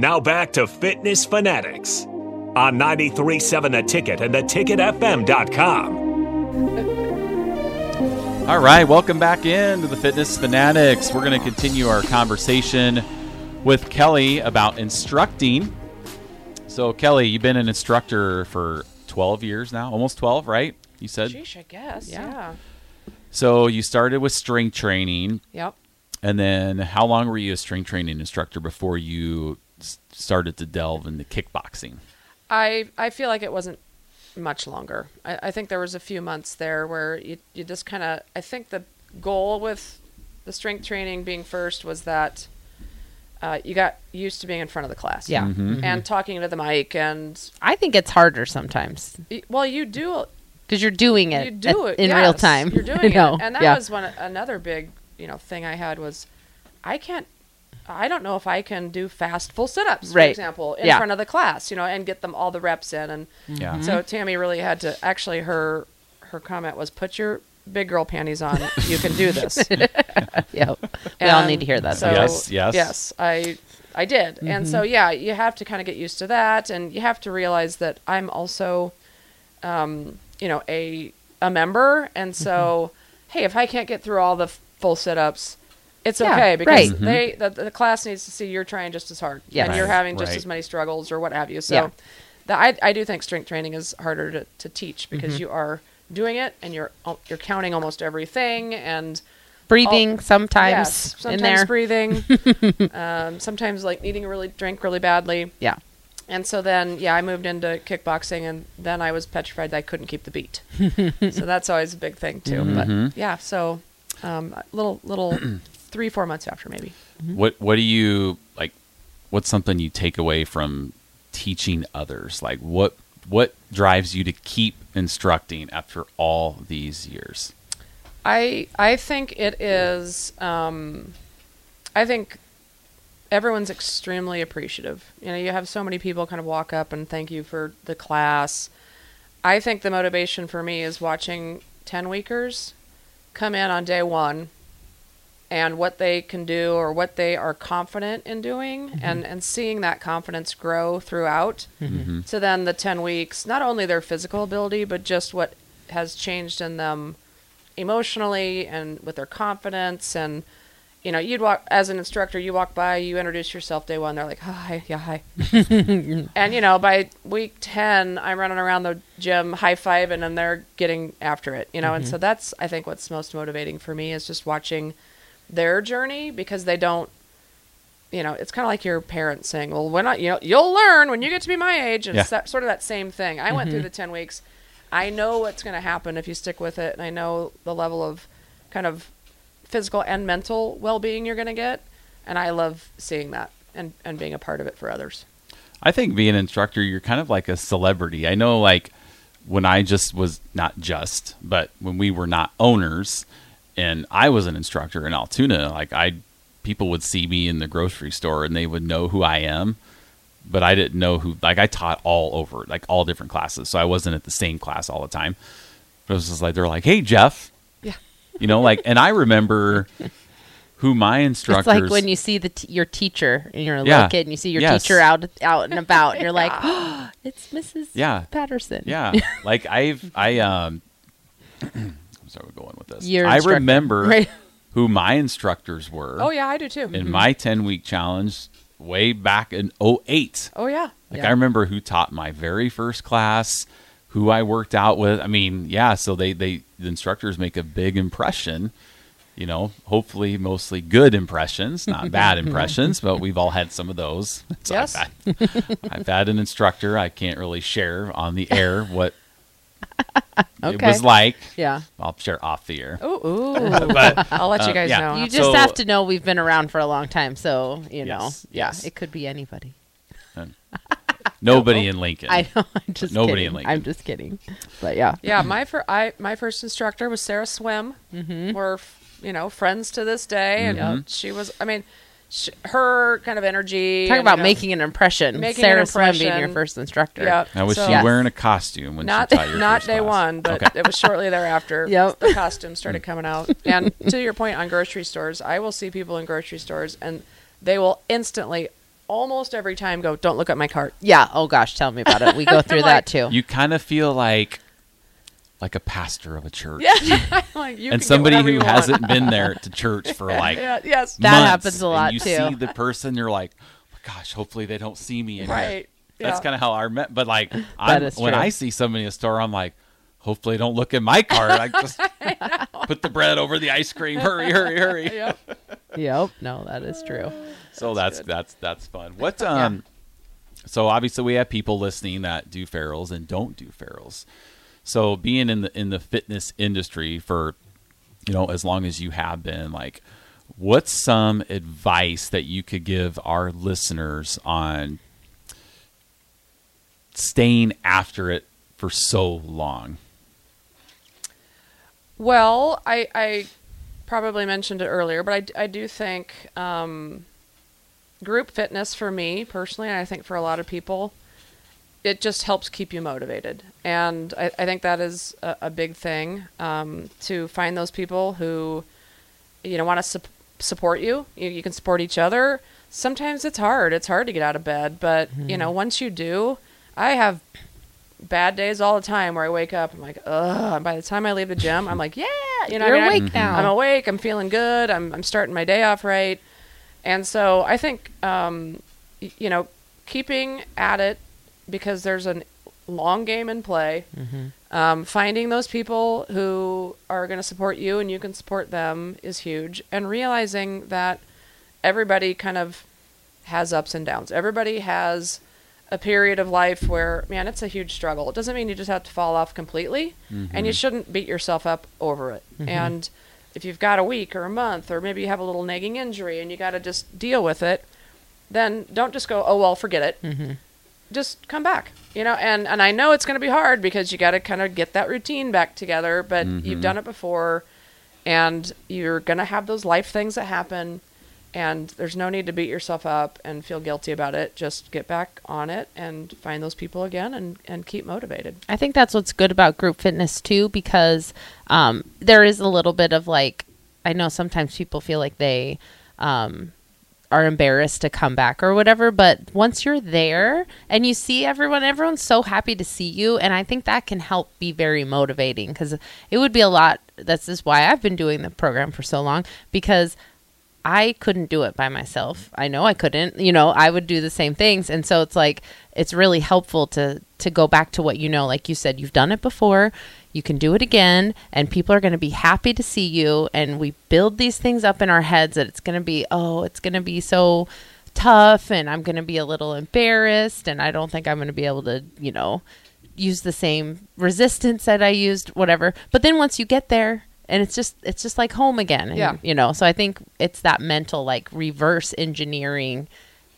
Now back to Fitness Fanatics on 937 The Ticket and theticketfm.com. All right, welcome back into the Fitness Fanatics. We're going to continue our conversation with Kelly about instructing. So, Kelly, you've been an instructor for 12 years now, almost 12, right? You said. Sheesh, I guess. Yeah. Yeah. So, you started with strength training, Yep. and then how long were you a strength training instructor before you s- started to delve into kickboxing? I I feel like it wasn't much longer. I, I think there was a few months there where you you just kind of. I think the goal with the strength training being first was that uh, you got used to being in front of the class. Yeah. Mm-hmm. And talking into the mic and I think it's harder sometimes y- well, you do because you're doing it you do at- it in yes, real time. You're doing you know? it, and that yeah. was one another big you know thing I had was I can't. I don't know if I can do fast full sit-ups, for example, in Yeah. front of the class, you know, and get them all the reps in. And Yeah. Mm-hmm. so Tammy really had to. Actually, her her comment was, "Put your big girl panties on. You can do this." Yep. We all need to hear that. So. Yes, yes. yes, I I did, and so mm-hmm. yeah, you have to kind of get used to that, and you have to realize that I'm also, um, you know, a a member, and so mm-hmm. hey, if I can't get through all the f- full sit-ups. It's Yeah, okay because right. Mm-hmm. they the, the class needs to see you're trying just as hard Yes. and you're having just right. as many struggles or what have you. So, Yeah. the, I I do think strength training is harder to, to teach because Mm-hmm. you are doing it and you're you're counting almost everything and breathing Oh, sometimes yes, in there. breathing, um, sometimes like needing to really drink really badly. Yeah. And so then, yeah, I moved into kickboxing, and then I was petrified that I couldn't keep the beat. so that's always a big thing too. Mhm. But yeah, so um, little little three four months after maybe. What What do you like? What's something you take away from teaching others? Like what What drives you to keep instructing after all these years? I I think it is. Um, I think everyone's extremely appreciative. You know, you have so many people kind of walk up and thank you for the class. I think the motivation for me is watching ten weekers come in on day one and what they can do or what they are confident in doing mm-hmm. and, and seeing that confidence grow throughout. Mm-hmm. So then the 10 weeks, not only their physical ability, but just what has changed in them emotionally and with their confidence. And you know you'd walk as an instructor you walk by you introduce yourself day one they're like hi yeah hi. And you know by week 10 i'm running around the gym high five, and then they're getting after it you know? And mm-hmm. so that's i think what's most motivating for me is just watching their journey because they don't you know it's kind of like your parents saying well when I, you know you'll learn when you get to be my age and Yeah. it's that, sort of that same thing i went through mm-hmm. the 10 weeks i know what's going to happen if you stick with it and i know the level of kind of physical and mental well-being you're going to get and i love seeing that and, and being a part of it for others I think being an instructor, you're kind of like a celebrity. I know, like when I just was not just, but when we were not owners, and I was an instructor in Altoona, like I, people would see me in the grocery store and they would know who I am, but I didn't know who. Like I taught all over, like all different classes, so I wasn't at the same class all the time. But it was just like they're like, "Hey, Jeff," yeah you know, like, and I remember who my instructors. It's like when you see the t- your teacher and you're a Yeah. little kid and you see your Yes. teacher out out and about and you're like, oh, it's Mrs. Yeah. Patterson. Yeah, like I've I um. Sorry, we're going with this. Your I remember right? who my instructors were. oh yeah i do too In mm-hmm. my ten week challenge, way back in 08. oh yeah Like Yeah. I remember who taught my very first class, who I worked out with. I mean, yeah. So they they the instructors make a big impression. You know, hopefully mostly good impressions, not bad impressions, but we've all had some of those. So Yes. I've, had, I've had an instructor. I can't really share on the air what it was like. Yeah. I'll share off the air. Ooh, ooh. But I'll let you Uh, guys yeah. know. You just So- have to know we've been around for a long time, so you know, Yes, yeah, yes. it could be anybody. nobody in Lincoln. I know. I'm just Nobody kidding. in Lincoln. I'm just kidding. But yeah. Yeah, my fir- I my first instructor was Sarah Swim. Mm-hmm. We're you know friends to this day, and Mm-hmm. she was. I mean, sh her kind of energy. Talk and, about you know, making an impression. making an Sarah Swim being your first instructor. Yeah. Now, was So- she Yes. wearing a costume when not she taught your not first day class? one, but Okay. it was shortly thereafter. Yep. the costumes started coming out. And to your point on grocery stores, I will see people in grocery stores, and they will instantly almost every time go, "Don't look at my cart." Yeah. Oh gosh, tell me about it. We go through I'm that too. You kind of feel like like a pastor of a church. Yeah, like, you and somebody who want. hasn't been there to church for like Yeah, yes, That happens a lot, and you too. see the person, you're like, oh gosh, hopefully they don't see me. in here." right. That's yeah. kind of how I met. But like, I'm, when true. I see somebody in a store, I'm like, hopefully don't look at my cart. I just put the bread over the ice cream. Hurry, hurry, hurry. Yep. Yep. No, that is true. So that's that's that's fun. What um so obviously we have people listening that do Farrell's and don't do Farrell's. So being in the in the fitness industry for you know as long as you have been like what's some advice that you could give our listeners on staying after it for so long? Well, I, I probably mentioned it earlier, but I, I do think um, group fitness for me personally, and I think for a lot of people, it just helps keep you motivated. And I, I think that is a, a big thing um, to find those people who, you know, want to sup- support you. you. You can support each other. Sometimes it's hard. It's hard to get out of bed, but you know, once you do, I have bad days all the time where I wake up, I'm like, ugh. And by the time I leave the gym, I'm like, yeah, you know, You're I mean, awake I'm, now. I'm awake. I'm feeling good. I'm I'm starting my day off right. And so I think, um, y- you know, keeping at it because there's a long game in play. Mm-hmm. Um, finding those people who are going to support you and you can support them is huge. And realizing that everybody kind of has ups and downs. Everybody has a period of life where, man, it's a huge struggle. It doesn't mean you just have to fall off completely, and you mm-hmm. shouldn't beat yourself up over it. Mm-hmm. And if you've got a week or a month, or maybe you have a little nagging injury and you got to just deal with it, then don't just go, oh, well, forget it. Just come back, you know. And, and I know it's going to be hard because you got to kind of get that routine back together, but you've done it before, and you're going to have those life things that happen and there's no need to beat yourself up and feel guilty about it. Just get back on it and find those people again and, and keep motivated. I think that's what's good about group fitness too, because um, there is a little bit of like, I know sometimes people feel like they um, are embarrassed to come back or whatever, but once you're there and you see everyone, everyone's so happy to see you, and I think that can help be very motivating because it would be a lot. This is why I've been doing the program for so long because I couldn't do it by myself. I know I couldn't. You know, I would do the same things, and so it's like it's really helpful to to go back to what you know. Like you said, you've done it before. You can do it again, and people are going to be happy to see you. And we build these things up in our heads that it's going to be, oh, it's going to be so tough, and I'm going to be a little embarrassed, and I don't think I'm going to be able to, you know, use the same resistance that I used, whatever. But then once you get there, and it's just it's just like home again. And, Yeah. You know, so I think it's that mental like reverse engineering.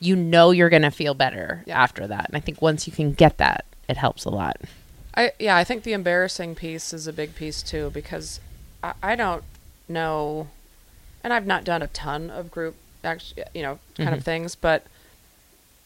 You know you're gonna feel better Yeah. after that. And I think once you can get that, it helps a lot. I yeah, I think the embarrassing piece is a big piece too because I, I don't know, and I've not done a ton of group actually, you know, kind of things, but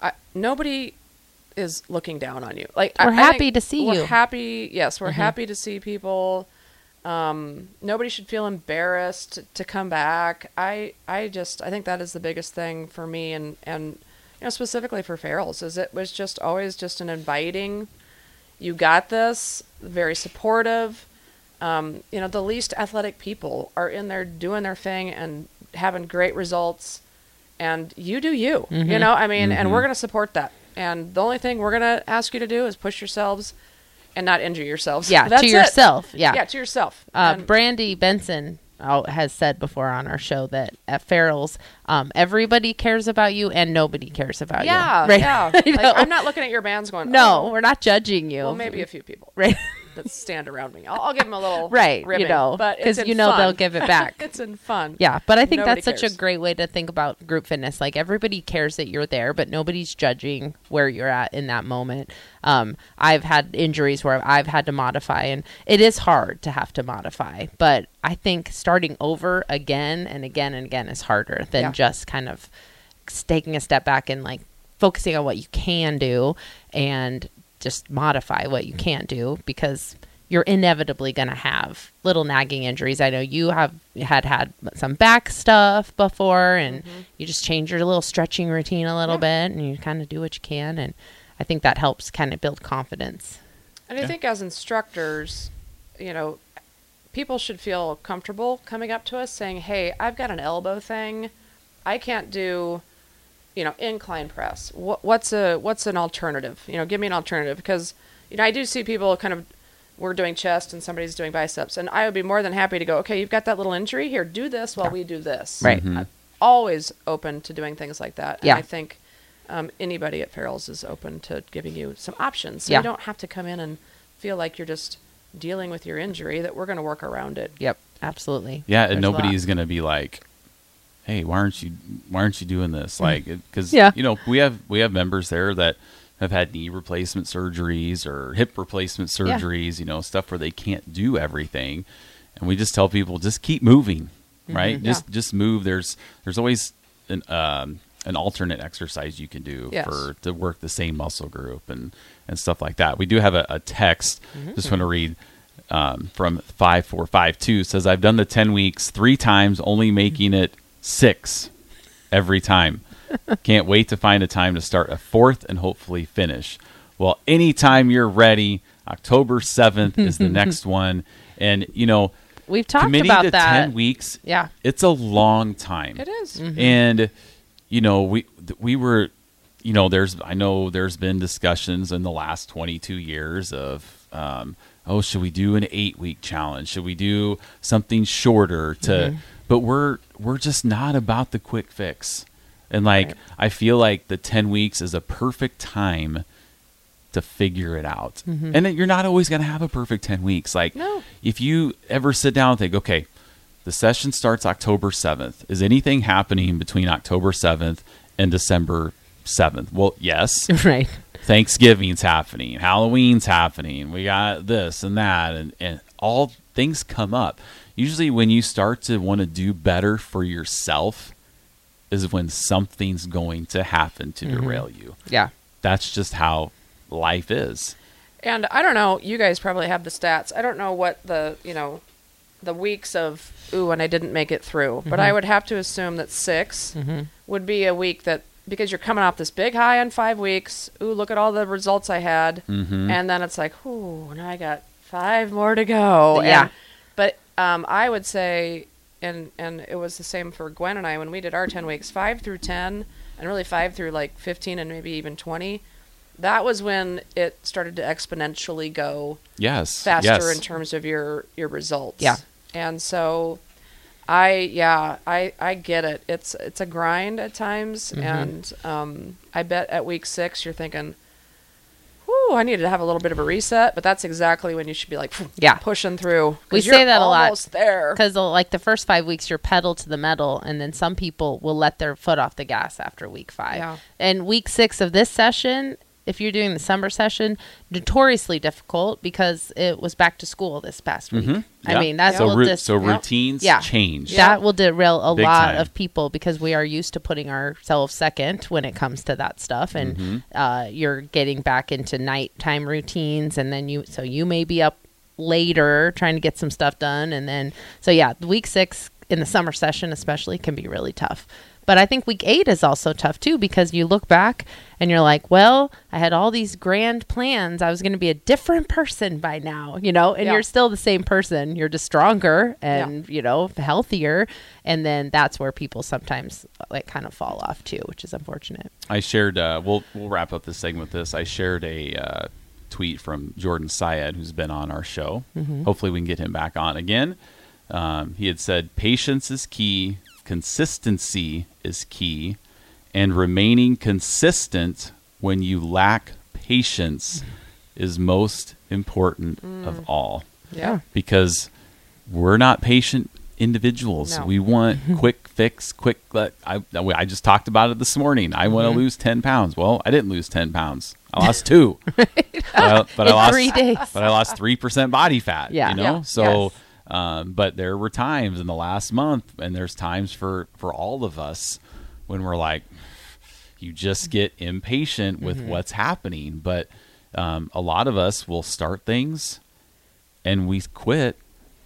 I, nobody is looking down on you. Like We're I happy to see you. we're you. Happy, yes, we're happy to see people. Um, nobody should feel embarrassed to come back. I I just I think that is the biggest thing for me and and you know specifically for Farrell's is it was just always just an inviting you got this very supportive um, you know the least athletic people are in there doing their thing and having great results and you do you Mm-hmm. you know i mean and we're going to support that and the only thing we're going to ask you to do is push yourselves and not injure yourselves Yeah, That's to it. yourself. Yeah. yeah to yourself Uh, And- Brandy Benson has said before on our show that at Farrell's, um, everybody cares about you and nobody cares about yeah you. Right? yeah You Like, i'm not looking at your bands going no, oh, we're not judging you. well maybe a few people right. that stand around me i'll, I'll give them a little right. You know, but because you know fun. they'll give it back. it's in fun Yeah, but I think Nobody that's such a great way to think about group fitness. Like everybody cares that you're there, but nobody's judging where you're at in that moment. Um, I've had injuries where I've had to modify, and it is hard to have to modify. But I think starting over again and again and again is harder than Yeah. just kind of taking a step back and like focusing on what you can do and just modify what you can't do because you're inevitably going to have little nagging injuries. I know you have had had some back stuff before, and mm-hmm. you just change your little stretching routine a little bit, and you kind of do what you can, and I think that helps kind of build confidence. And I think as instructors, you know, people should feel comfortable coming up to us saying, "Hey, I've got an elbow thing. I can't do, you know, incline press. What, what's a what's an alternative? You know, give me an alternative because you know I do see people kind of we're doing chest and somebody's doing biceps, and I would be more than happy to go. Okay, you've got that little injury here. Do this while we do this. Right. I'm always open to doing things like that. And Yeah. I think um, anybody at Farrell's is open to giving you some options. So Yeah. you don't have to come in and feel like you're just dealing with your injury, that we're going to work around it. Yep, absolutely. Yeah, There's and nobody's gonna be like, "Hey, why aren't you why aren't you doing this?" Like, because Mm. Yeah. you know we have we have members there that have had knee replacement surgeries or hip replacement Yeah. surgeries, you know, stuff where they can't do everything, and we just tell people just keep moving, right? Mm-hmm. Just just move. There's there's always an um, an alternate exercise you can do Yes. for to work the same muscle group and and stuff like that. We do have a, a text. Mm-hmm. Just want to read um, from five four five two says I've done the ten weeks three times, only making it six every time. Can't wait to find a time to start a fourth and hopefully finish. Well, anytime you're ready, October seventh is the next one, and you know, We've talked about to that. ten weeks, Yeah. it's a long time It is. and you know we we were you know there's i know there's been discussions in the last 22 years of um, oh should we do an eight week challenge should we do something shorter to but we're we're just not about the quick fix and like Right. i feel like the 10 weeks is a perfect time to figure it out mm-hmm. and you're not always going to have a perfect 10 weeks like No. if you ever sit down and think okay the session starts October 7th. Is anything happening between October 7th and December 7th? Well, yes. right. Thanksgiving's happening, Halloween's happening. We got this and that and and all things come up. Usually when you start to want to do better for yourself is when something's going to happen to mm-hmm. derail you. Yeah. That's just how life is. And I don't know, you guys probably have the stats. I don't know what the, you know, the weeks of, ooh, and I didn't make it through. But I mm-hmm. would have to assume that 6 mm-hmm. would be a week that, because you're coming off this big high on five weeks, ooh, look at all the results I had. And then it's like, ooh, now I got five more to go. Yeah. And, but um, I would say, and, and it was the same for Gwen and I when we did our 10 weeks, five through 10, and really five through like 15 and maybe even 20 that was when it started to exponentially go Yes. faster yes. in terms of your your results. Yeah. And so I yeah, I I get it. It's it's a grind at times Mm-hmm. and um I bet at week 6 you're thinking Whew, I needed to have a little bit of a reset, but that's exactly when you should be like Yeah. pushing through. We say that a lot. Almost there. Because like the first five weeks, you're pedal to the metal, and then some people will let their foot off the gas after week five. Yeah. And week six of this session, if you're doing the summer session, notoriously difficult because it was back to school this past week. Mhm. I mean, that's so, will ru- just so Yep. routines Yeah. change. that will derail a Big lot time. of people because we are used to putting ourselves second when it comes to that stuff and Mm-hmm. uh, you're getting back into nighttime routines and then you so you may be up later trying to get some stuff done and then so yeah week six in the summer session especially can be really tough but i think week eight is also tough too because you look back and you're like well i had all these grand plans i was going to be a different person by now you know and Yeah. you're still the same person you're just stronger and you know healthier and then that's where people sometimes like kind of fall off too which is unfortunate I shared. Uh, we'll we'll wrap up this segment with this. I shared a uh, tweet from Jordan Syatt, who's been on our show. Hopefully, we can get him back on again. Um, he had said, "Patience is key, consistency is key, and remaining consistent when you lack patience is most important of all." yeah. because we're not patient individuals. No. We want quick fix, quick. I I just talked about it this morning. I want Mm-hmm. to lose ten pounds. Well, I didn't lose ten pounds. I lost two. but I, but I lost three days. But I lost three percent body fat. Yeah. you know. So, um, but there were times in the last month, and there's times for for all of us when we're like, you just get impatient with Mm-hmm. what's happening. But um, a lot of us will start things and we quit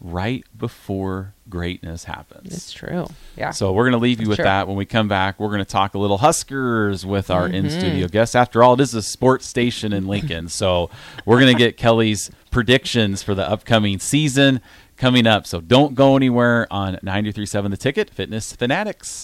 right before greatness happens. It's true. Yeah. So we're going to leave you with Sure. that. When we come back, we're going to talk a little Huskers with our in studio guests. After all, it is a sports station in Lincoln. so we're going to get Kelly's predictions for the upcoming season coming up. So don't go anywhere on 937 The Ticket, Fitness Fanatics.